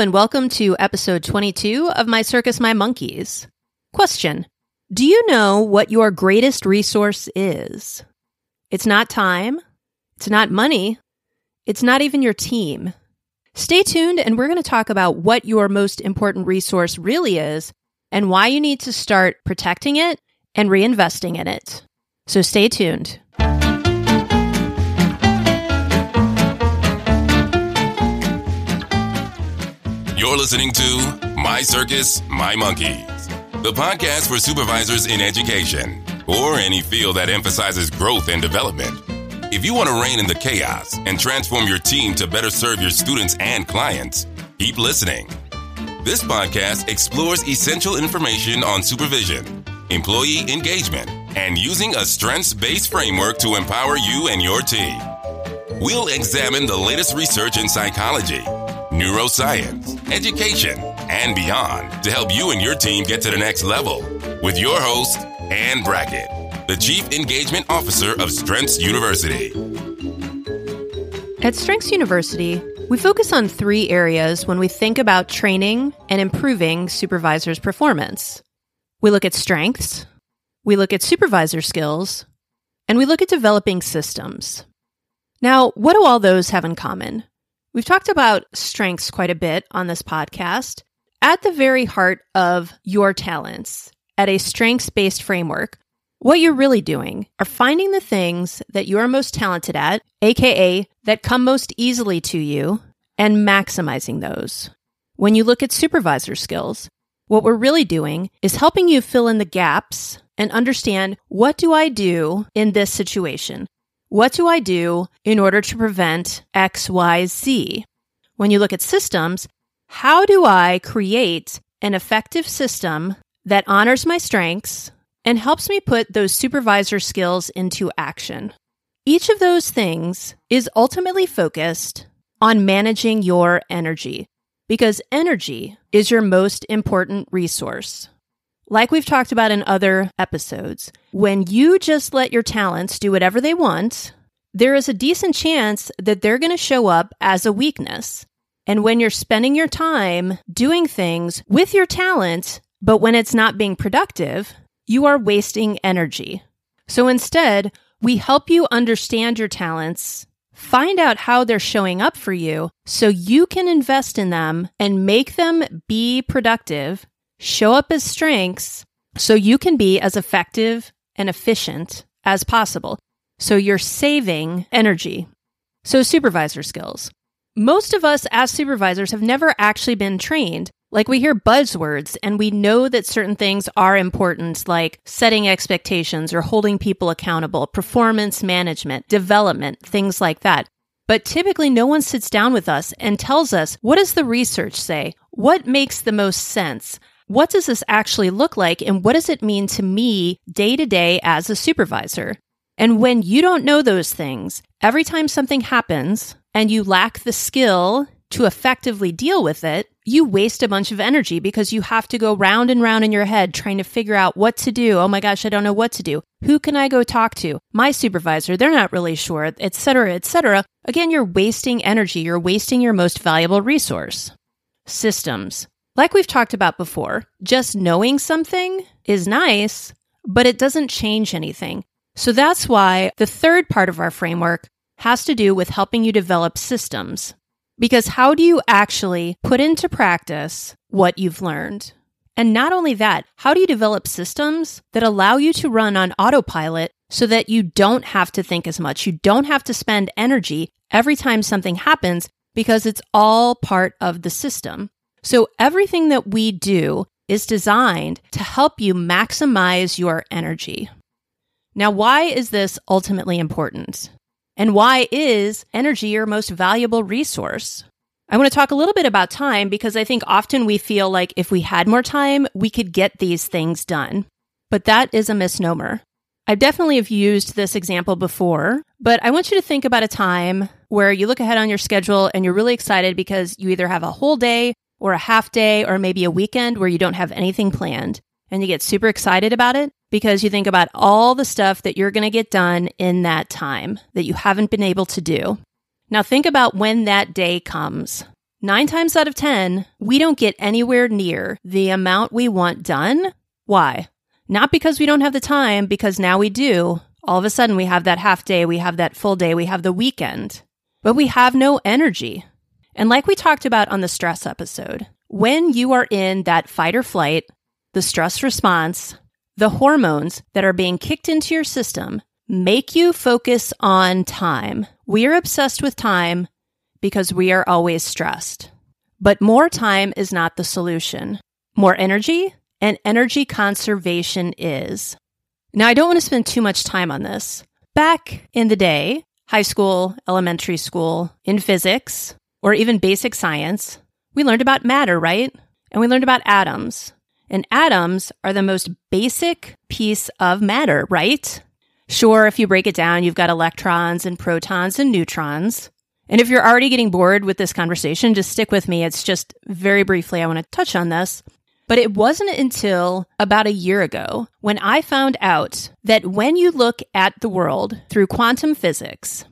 and welcome to episode 22 of My Circus, My Monkeys. Question Do you know what your greatest resource is? It's not time, it's not money, it's not even your team. Stay tuned, and we're going to talk about what your most important resource really is and why you need to start protecting it and reinvesting in it. So stay tuned. You're listening to My Circus, My Monkeys, the podcast for supervisors in education or any field that emphasizes growth and development. If you want to rein in the chaos and transform your team to better serve your students and clients, keep listening. This podcast explores essential information on supervision, employee engagement, and using a strengths based framework to empower you and your team. We'll examine the latest research in psychology neuroscience, education, and beyond to help you and your team get to the next level. With your host, Anne Brackett, the Chief Engagement Officer of Strengths University. At Strengths University, we focus on three areas when we think about training and improving supervisors' performance. We look at strengths, we look at supervisor skills, and we look at developing systems. Now, what do all those have in common? We've talked about strengths quite a bit on this podcast. At the very heart of your talents, at a strengths based framework, what you're really doing are finding the things that you are most talented at, aka that come most easily to you, and maximizing those. When you look at supervisor skills, what we're really doing is helping you fill in the gaps and understand what do I do in this situation? What do I do in order to prevent X, Y, Z? When you look at systems, how do I create an effective system that honors my strengths and helps me put those supervisor skills into action? Each of those things is ultimately focused on managing your energy because energy is your most important resource. Like we've talked about in other episodes, when you just let your talents do whatever they want, there is a decent chance that they're going to show up as a weakness. And when you're spending your time doing things with your talent, but when it's not being productive, you are wasting energy. So instead, we help you understand your talents, find out how they're showing up for you so you can invest in them and make them be productive show up as strengths so you can be as effective and efficient as possible. So you're saving energy. So, supervisor skills. Most of us as supervisors have never actually been trained. Like we hear buzzwords and we know that certain things are important, like setting expectations or holding people accountable, performance management, development, things like that. But typically, no one sits down with us and tells us what does the research say? What makes the most sense? What does this actually look like and what does it mean to me day to day as a supervisor? And when you don't know those things, every time something happens and you lack the skill to effectively deal with it, you waste a bunch of energy because you have to go round and round in your head trying to figure out what to do. Oh my gosh, I don't know what to do. Who can I go talk to? My supervisor, they're not really sure, etc., etc. Again, you're wasting energy. You're wasting your most valuable resource. Systems. Like we've talked about before, just knowing something is nice, but it doesn't change anything. So that's why the third part of our framework has to do with helping you develop systems. Because how do you actually put into practice what you've learned? And not only that, how do you develop systems that allow you to run on autopilot so that you don't have to think as much? You don't have to spend energy every time something happens because it's all part of the system. So everything that we do is designed to help you maximize your energy. Now, why is this ultimately important? And why is energy your most valuable resource? I want to talk a little bit about time because I think often we feel like if we had more time, we could get these things done. But that is a misnomer. I definitely have used this example before, but I want you to think about a time where you look ahead on your schedule and you're really excited because you either have a whole day or a half day or maybe a weekend where you don't have anything planned and you get super excited about it because you think about all the stuff that you're going to get done in that time that you haven't been able to do. Now think about when that day comes. nine times out of 10, we don't get anywhere near the amount we want done. Why? Not because we don't have the time, because now we do. All of a sudden, we have that half day, we have that full day, we have the weekend, but we have no energy. And like we talked about on the stress episode, when you are in that fight or flight, the stress response, the hormones that are being kicked into your system make you focus on time. We are obsessed with time because we are always stressed. But more time is not the solution. More energy and energy conservation is. Now, I don't want to spend too much time on this. Back in the day, high school, elementary school, in physics, or even basic science, we learned about matter, right? And we learned about atoms. And atoms are the most basic piece of matter, right? Sure, if you break it down, you've got electrons and protons and neutrons. And if you're already getting bored with this conversation, just stick with me. It's just very briefly, I want to touch on this. But it wasn't until about a year ago when I found out that when you look at the world through quantum physics,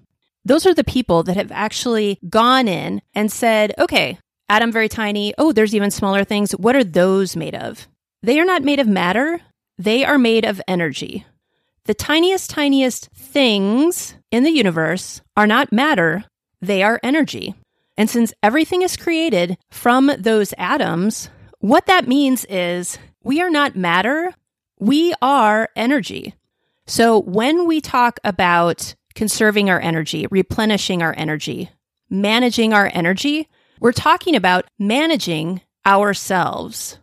those are the people that have actually gone in and said, okay, atom very tiny. Oh, there's even smaller things. What are those made of? They are not made of matter. They are made of energy. The tiniest, tiniest things in the universe are not matter. They are energy. And since everything is created from those atoms, what that means is we are not matter, we are energy. So when we talk about conserving our energy, replenishing our energy, managing our energy, we're talking about managing ourselves.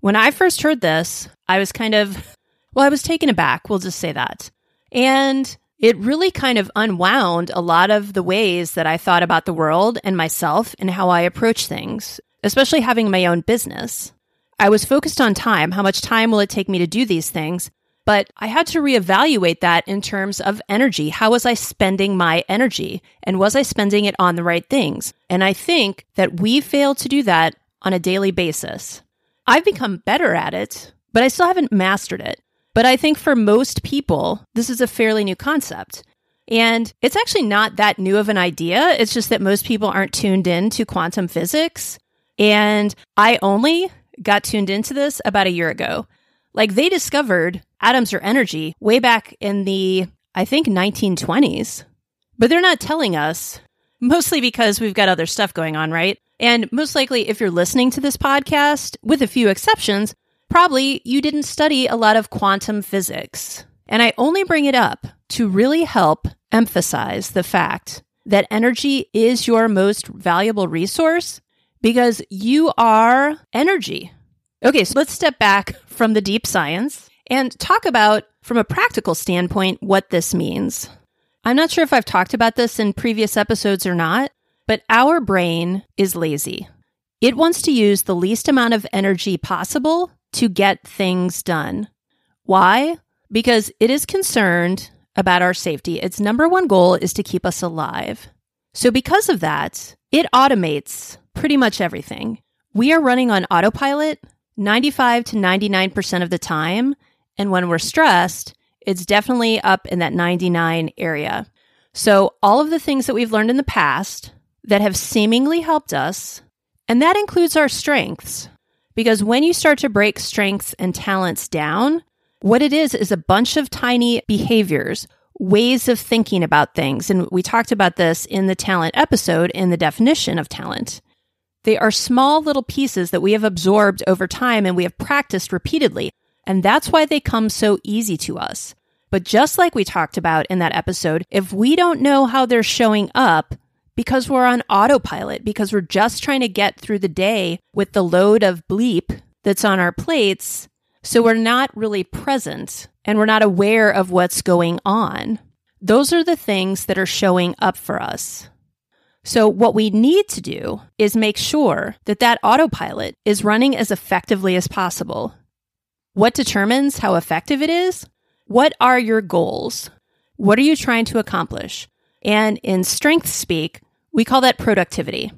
When I first heard this, I was kind of, well, I was taken aback. We'll just say that. And it really kind of unwound a lot of the ways that I thought about the world and myself and how I approach things especially having my own business. I was focused on time. How much time will it take me to do these things? But I had to reevaluate that in terms of energy. How was I spending my energy? And was I spending it on the right things? And I think that we fail to do that on a daily basis. I've become better at it, but I still haven't mastered it. But I think for most people, this is a fairly new concept. And it's actually not that new of an idea. It's just that most people aren't tuned in to quantum physics and I only got tuned into this about a year ago. Like they discovered atoms or energy way back in the, I think, 1920s. But they're not telling us, mostly because we've got other stuff going on, right? And most likely, if you're listening to this podcast, with a few exceptions, probably you didn't study a lot of quantum physics. And I only bring it up to really help emphasize the fact that energy is your most valuable resource because you are energy. Okay, so let's step back from the deep science and talk about, from a practical standpoint, what this means. I'm not sure if I've talked about this in previous episodes or not, but our brain is lazy. It wants to use the least amount of energy possible to get things done. Why? Because it is concerned about our safety. Its number one goal is to keep us alive. So, because of that, it automates pretty much everything. We are running on autopilot 95 to 99% of the time. And when we're stressed, it's definitely up in that 99 area. So, all of the things that we've learned in the past that have seemingly helped us, and that includes our strengths. Because when you start to break strengths and talents down, what it is is a bunch of tiny behaviors, ways of thinking about things. And we talked about this in the talent episode in the definition of talent. They are small little pieces that we have absorbed over time and we have practiced repeatedly. And that's why they come so easy to us. But just like we talked about in that episode, if we don't know how they're showing up because we're on autopilot, because we're just trying to get through the day with the load of bleep that's on our plates, so we're not really present and we're not aware of what's going on. Those are the things that are showing up for us. So, what we need to do is make sure that that autopilot is running as effectively as possible. What determines how effective it is? What are your goals? What are you trying to accomplish? And in strength speak, we call that productivity.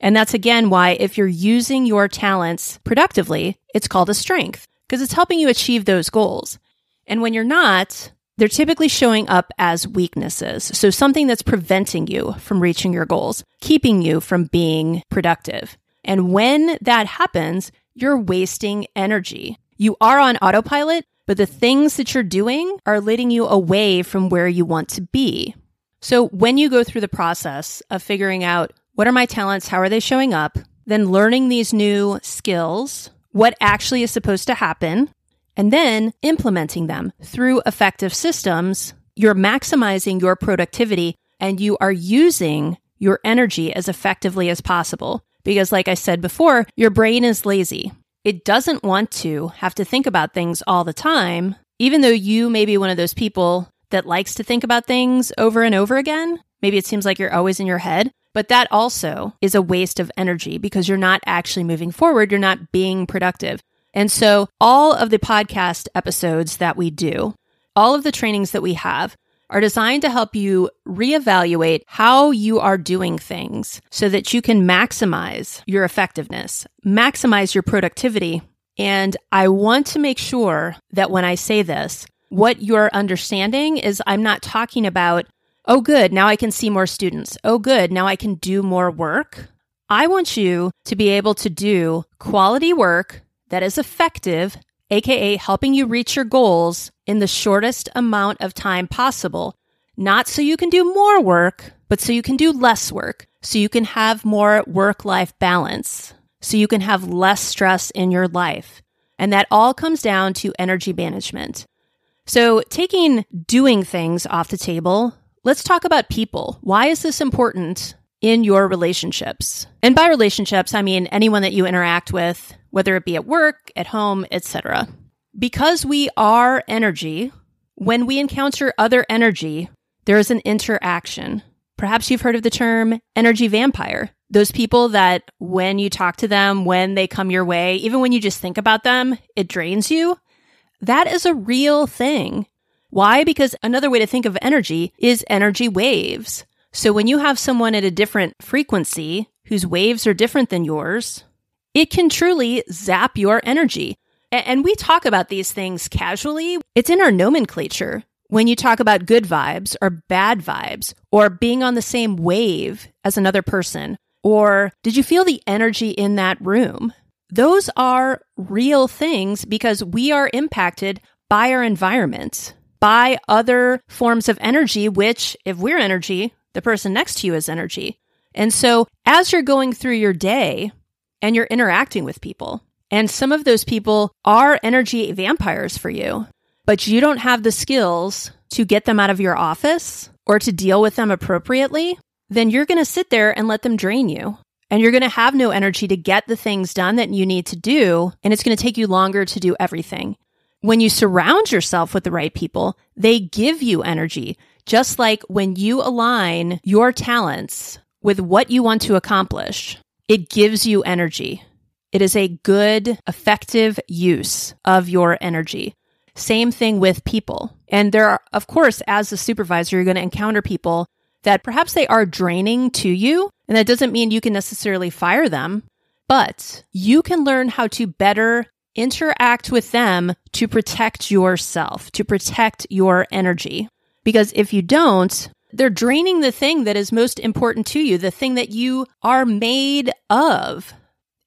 And that's again why if you're using your talents productively, it's called a strength because it's helping you achieve those goals. And when you're not, they're typically showing up as weaknesses. So something that's preventing you from reaching your goals, keeping you from being productive. And when that happens, you're wasting energy. You are on autopilot, but the things that you're doing are leading you away from where you want to be. So when you go through the process of figuring out what are my talents, how are they showing up, then learning these new skills, what actually is supposed to happen, and then implementing them through effective systems, you're maximizing your productivity and you are using your energy as effectively as possible. Because, like I said before, your brain is lazy. It doesn't want to have to think about things all the time, even though you may be one of those people that likes to think about things over and over again. Maybe it seems like you're always in your head, but that also is a waste of energy because you're not actually moving forward. You're not being productive. And so all of the podcast episodes that we do, all of the trainings that we have are designed to help you reevaluate how you are doing things so that you can maximize your effectiveness, maximize your productivity. And I want to make sure that when I say this, what you're understanding is I'm not talking about, oh, good, now I can see more students. Oh, good, now I can do more work. I want you to be able to do quality work that is effective, aka helping you reach your goals in the shortest amount of time possible. Not so you can do more work, but so you can do less work, so you can have more work life balance, so you can have less stress in your life. And that all comes down to energy management. So, taking doing things off the table, let's talk about people. Why is this important in your relationships? And by relationships, I mean anyone that you interact with, whether it be at work, at home, etc. Because we are energy, when we encounter other energy, there is an interaction. Perhaps you've heard of the term energy vampire. Those people that when you talk to them, when they come your way, even when you just think about them, it drains you. That is a real thing. Why? Because another way to think of energy is energy waves. So when you have someone at a different frequency whose waves are different than yours, it can truly zap your energy. And we talk about these things casually. It's in our nomenclature. When you talk about good vibes or bad vibes or being on the same wave as another person, or did you feel the energy in that room? Those are real things because we are impacted by our environment, by other forms of energy, which, if we're energy, the person next to you is energy. And so as you're going through your day, and you're interacting with people. And some of those people are energy vampires for you, but you don't have the skills to get them out of your office or to deal with them appropriately, then you're going to sit there and let them drain you. And you're going to have no energy to get the things done that you need to do. And it's going to take you longer to do everything. When you surround yourself with the right people, they give you energy. Just like when you align your talents with what you want to accomplish, it gives you energy. It is a good, effective use of your energy. Same thing with people. And there are, of course, as a supervisor, you're going to encounter people that perhaps they are draining to you. And that doesn't mean you can necessarily fire them, but you can learn how to better interact with them to protect yourself, to protect your energy. Because if you don't, they're draining the thing that is most important to you, the thing that you are made of.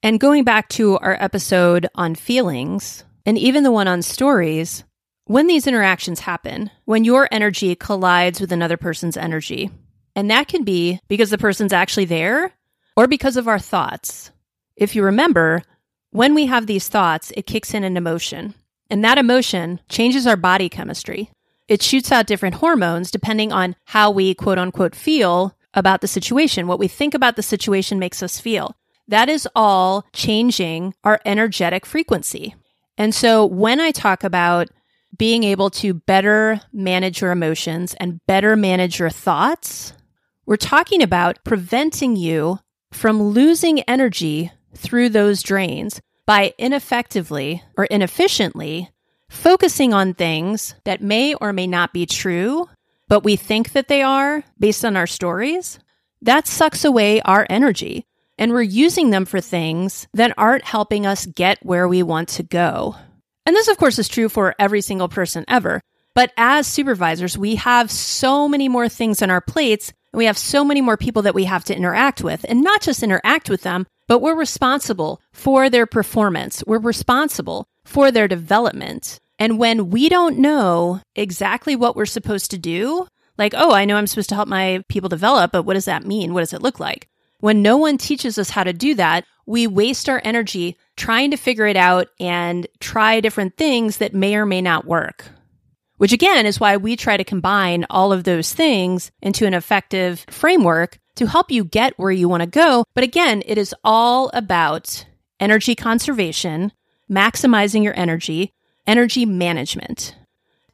And going back to our episode on feelings, and even the one on stories, when these interactions happen, when your energy collides with another person's energy, and that can be because the person's actually there or because of our thoughts. If you remember, when we have these thoughts, it kicks in an emotion, and that emotion changes our body chemistry. It shoots out different hormones depending on how we quote unquote feel about the situation. What we think about the situation makes us feel. That is all changing our energetic frequency. And so when I talk about being able to better manage your emotions and better manage your thoughts, we're talking about preventing you from losing energy through those drains by ineffectively or inefficiently focusing on things that may or may not be true, but we think that they are based on our stories, that sucks away our energy. And we're using them for things that aren't helping us get where we want to go. And this, of course, is true for every single person ever. But as supervisors, we have so many more things on our plates and we have so many more people that we have to interact with and not just interact with them, but we're responsible for their performance. We're responsible for their development. And when we don't know exactly what we're supposed to do, like, oh, I know I'm supposed to help my people develop, but what does that mean? What does it look like? When no one teaches us how to do that, we waste our energy trying to figure it out and try different things that may or may not work. Which again is why we try to combine all of those things into an effective framework to help you get where you want to go. But again, it is all about energy conservation, maximizing your energy, energy management.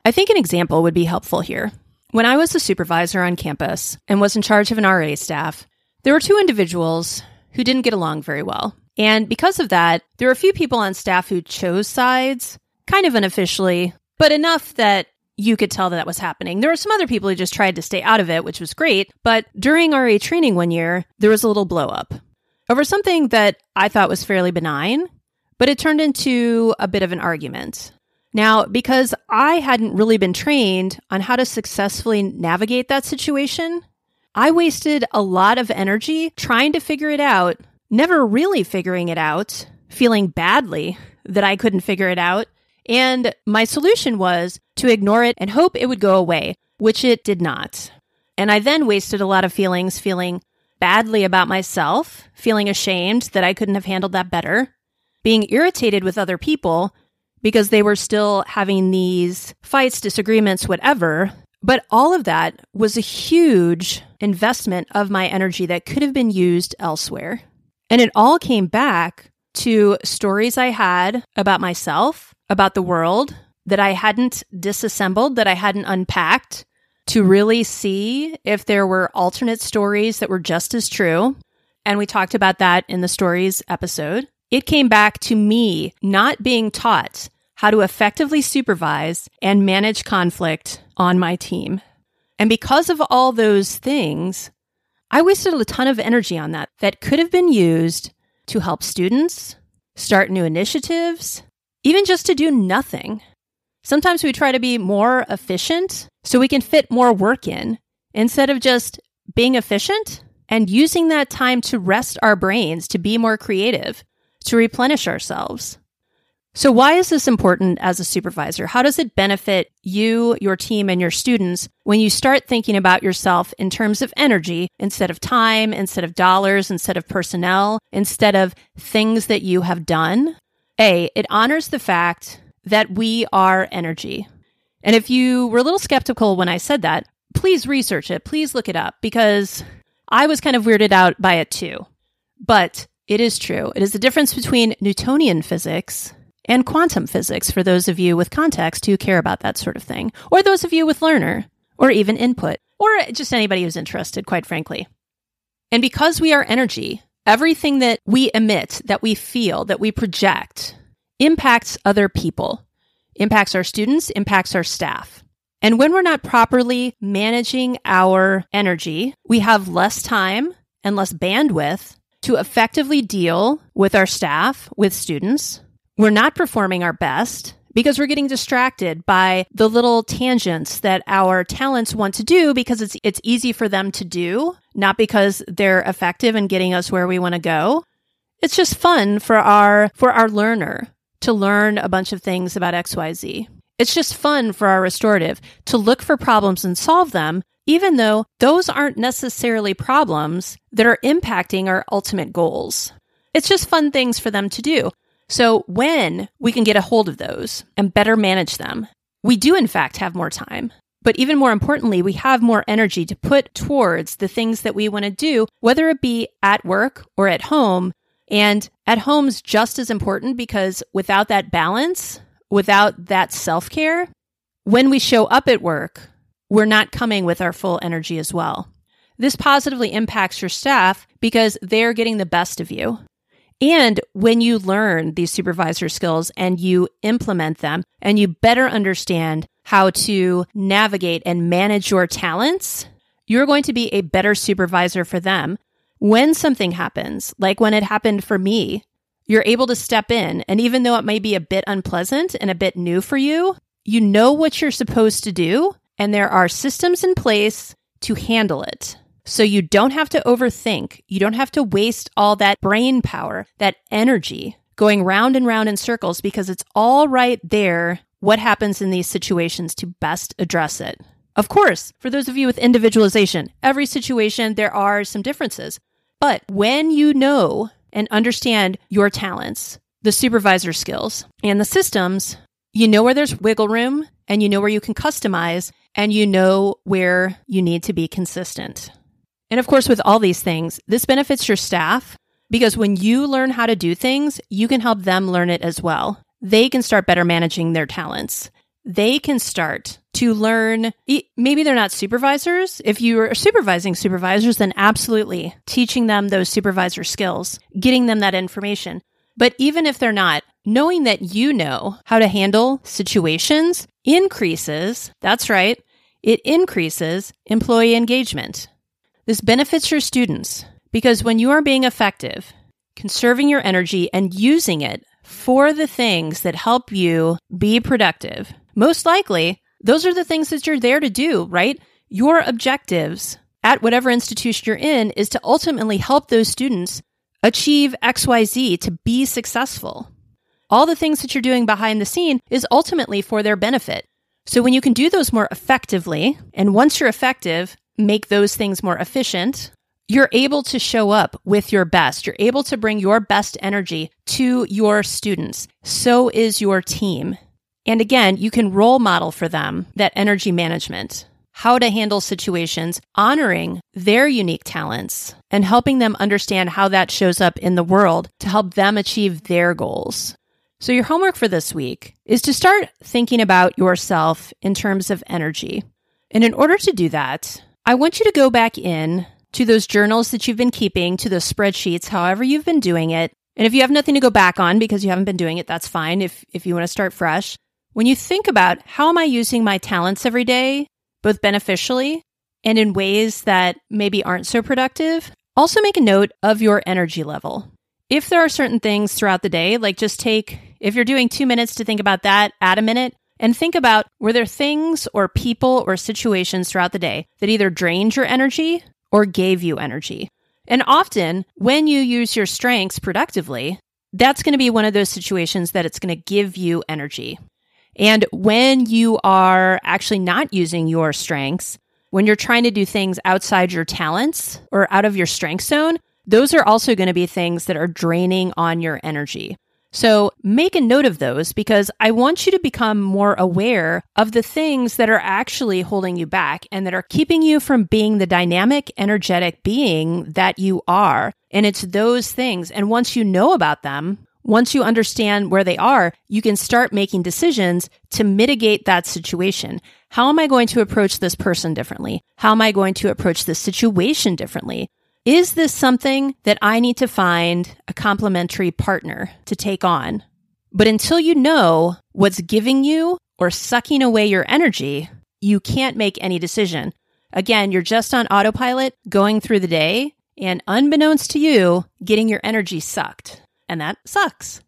I think an example would be helpful here. When I was a supervisor on campus and was in charge of an RA staff, there were two individuals who didn't get along very well. And because of that, there were a few people on staff who chose sides, kind of unofficially, but enough that you could tell that that was happening. There were some other people who just tried to stay out of it, which was great. But during RA training one year, there was a little blow up over something that I thought was fairly benign, but it turned into a bit of an argument. Now, because I hadn't really been trained on how to successfully navigate that situation, I wasted a lot of energy trying to figure it out, never really figuring it out, feeling badly that I couldn't figure it out. And my solution was to ignore it and hope it would go away, which it did not. And I then wasted a lot of feelings feeling badly about myself, feeling ashamed that I couldn't have handled that better, being irritated with other people because they were still having these fights, disagreements, whatever. But all of that was a huge investment of my energy that could have been used elsewhere. And it all came back to stories I had about myself, about the world that I hadn't disassembled, that I hadn't unpacked to really see if there were alternate stories that were just as true. And we talked about that in the stories episode. It came back to me not being taught how to effectively supervise and manage conflict on my team. And because of all those things, I wasted a ton of energy on that that could have been used to help students start new initiatives, even just to do nothing. Sometimes we try to be more efficient so we can fit more work in instead of just being efficient and using that time to rest our brains, to be more creative, to replenish ourselves. So, why is this important as a supervisor? How does it benefit you, your team, and your students when you start thinking about yourself in terms of energy instead of time, instead of dollars, instead of personnel, instead of things that you have done? A, it honors the fact that we are energy. And if you were a little skeptical when I said that, please research it. Please look it up because I was kind of weirded out by it too. But it is true. It is the difference between Newtonian physics and quantum physics for those of you with context who care about that sort of thing, or those of you with learner, or even input, or just anybody who's interested, quite frankly. And because we are energy, everything that we emit, that we feel, that we project, impacts other people, impacts our students, impacts our staff. And when we're not properly managing our energy, we have less time and less bandwidth to effectively deal with our staff, with students, we're not performing our best because we're getting distracted by the little tangents that our talents want to do because it's it's easy for them to do, not because they're effective in getting us where we want to go. It's just fun for our for our learner to learn a bunch of things about XYZ. It's just fun for our restorative to look for problems and solve them, even though those aren't necessarily problems that are impacting our ultimate goals. It's just fun things for them to do. So when we can get a hold of those and better manage them, we do in fact have more time. But even more importantly, we have more energy to put towards the things that we want to do, whether it be at work or at home. And at home's just as important because without that balance, without that self care, when we show up at work, we're not coming with our full energy as well. This positively impacts your staff because they're getting the best of you. And when you learn these supervisor skills and you implement them and you better understand how to navigate and manage your talents, you're going to be a better supervisor for them. When something happens, like when it happened for me, you're able to step in. And even though it may be a bit unpleasant and a bit new for you, You know what you're supposed to do, and there are systems in place to handle it. So you don't have to overthink. You don't have to waste all that brain power, that energy going round and round in circles because it's all right there what happens in these situations to best address it. Of course, for those of you with individualization, every situation there are some differences. But when you know and understand your talents, the supervisor skills, and the systems, you know where there's wiggle room and you know where you can customize and you know where you need to be consistent. And of course, with all these things, this benefits your staff because when you learn how to do things, you can help them learn it as well. They can start better managing their talents. They can start to learn. Maybe they're not supervisors. If you are supervising supervisors, then absolutely teaching them those supervisor skills, getting them that information. But even if they're not, knowing that you know how to handle situations increases, that's right, it increases employee engagement. This benefits your students because when you are being effective, conserving your energy and using it for the things that help you be productive, most likely those are the things that you're there to do, right? Your objectives at whatever institution you're in is to ultimately help those students achieve XYZ to be successful. All the things that you're doing behind the scene is ultimately for their benefit. So when you can do those more effectively, and once you're effective, make those things more efficient, you're able to show up with your best. You're able to bring your best energy to your students. So is your team. And again, you can role model for them that energy management, how to handle situations, honoring their unique talents and helping them understand how that shows up in the world to help them achieve their goals. So, your homework for this week is to start thinking about yourself in terms of energy. And in order to do that, I want you to go back in to those journals that you've been keeping, to those spreadsheets, however you've been doing it. And if you have nothing to go back on because you haven't been doing it, that's fine. If, if you want to start fresh, when you think about how am I using my talents every day, both beneficially and in ways that maybe aren't so productive, also make a note of your energy level. If there are certain things throughout the day, like just take, if you're doing two minutes to think about that, add a minute and think about were there things or people or situations throughout the day that either drained your energy or gave you energy. And often, when you use your strengths productively, that's going to be one of those situations that it's going to give you energy. And when you are actually not using your strengths, when you're trying to do things outside your talents or out of your strength zone, those are also going to be things that are draining on your energy. So make a note of those because I want you to become more aware of the things that are actually holding you back and that are keeping you from being the dynamic, energetic being that you are. And it's those things. And once you know about them, once you understand where they are, you can start making decisions to mitigate that situation. How am I going to approach this person differently? How am I going to approach this situation differently? Is this something that I need to find a complementary partner to take on? But until you know what's giving you or sucking away your energy, you can't make any decision. Again, you're just on autopilot going through the day and unbeknownst to you, getting your energy sucked. And that sucks.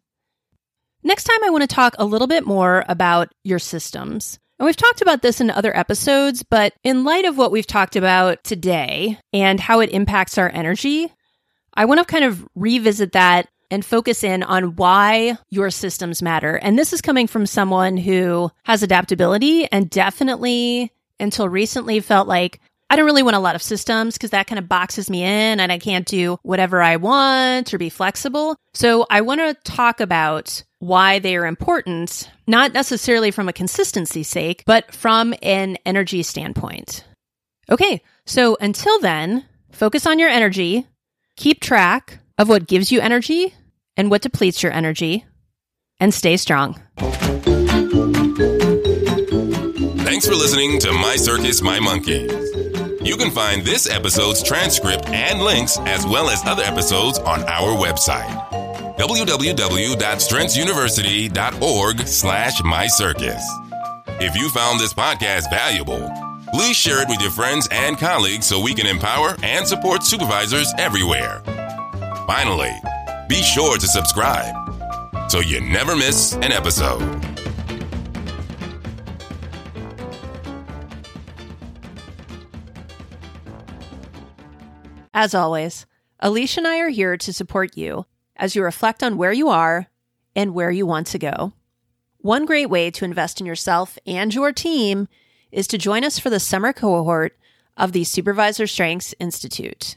Next time, I want to talk a little bit more about your systems. And we've talked about this in other episodes, but in light of what we've talked about today and how it impacts our energy, I want to kind of revisit that and focus in on why your systems matter. And this is coming from someone who has adaptability and definitely until recently felt like I don't really want a lot of systems because that kind of boxes me in and I can't do whatever I want or be flexible. So I want to talk about why they are important, not necessarily from a consistency sake, but from an energy standpoint. Okay, so until then, focus on your energy, keep track of what gives you energy and what depletes your energy, and stay strong. Thanks for listening to My Circus, My Monkey. You can find this episode's transcript and links, as well as other episodes, on our website www.strengthsuniversity.org slash mycircus. If you found this podcast valuable, please share it with your friends and colleagues so we can empower and support supervisors everywhere. Finally, be sure to subscribe so you never miss an episode. As always, Alicia and I are here to support you as you reflect on where you are and where you want to go. One great way to invest in yourself and your team is to join us for the summer cohort of the Supervisor Strengths Institute.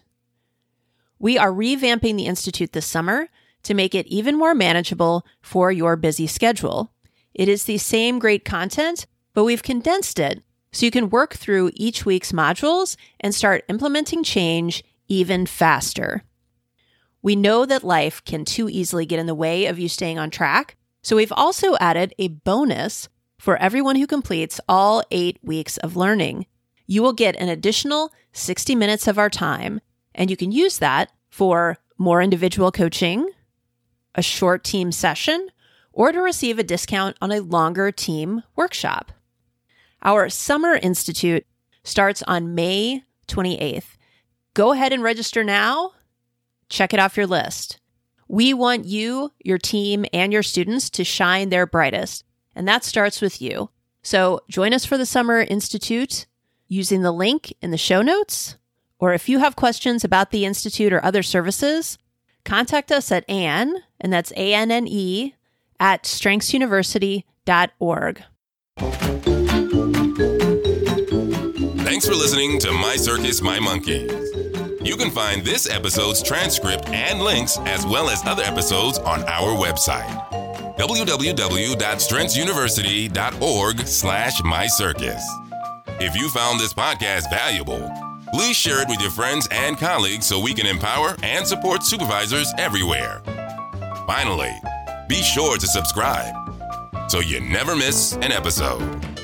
We are revamping the Institute this summer to make it even more manageable for your busy schedule. It is the same great content, but we've condensed it so you can work through each week's modules and start implementing change even faster. We know that life can too easily get in the way of you staying on track, so we've also added a bonus for everyone who completes all eight weeks of learning. You will get an additional 60 minutes of our time, and you can use that for more individual coaching, a short team session, or to receive a discount on a longer team workshop. Our Summer Institute starts on May 28th. Go ahead and register now. Check it off your list. We want you, your team, and your students to shine their brightest, and that starts with you. So join us for the Summer Institute using the link in the show notes. Or if you have questions about the Institute or other services, contact us at Anne, and that's A N N E, at strengthsuniversity.org. Thanks for listening to My Circus, My Monkeys. You can find this episode's transcript and links, as well as other episodes, on our website www.strengthsuniversity.org slash mycircus. If you found this podcast valuable, please share it with your friends and colleagues so we can empower and support supervisors everywhere. Finally, be sure to subscribe so you never miss an episode.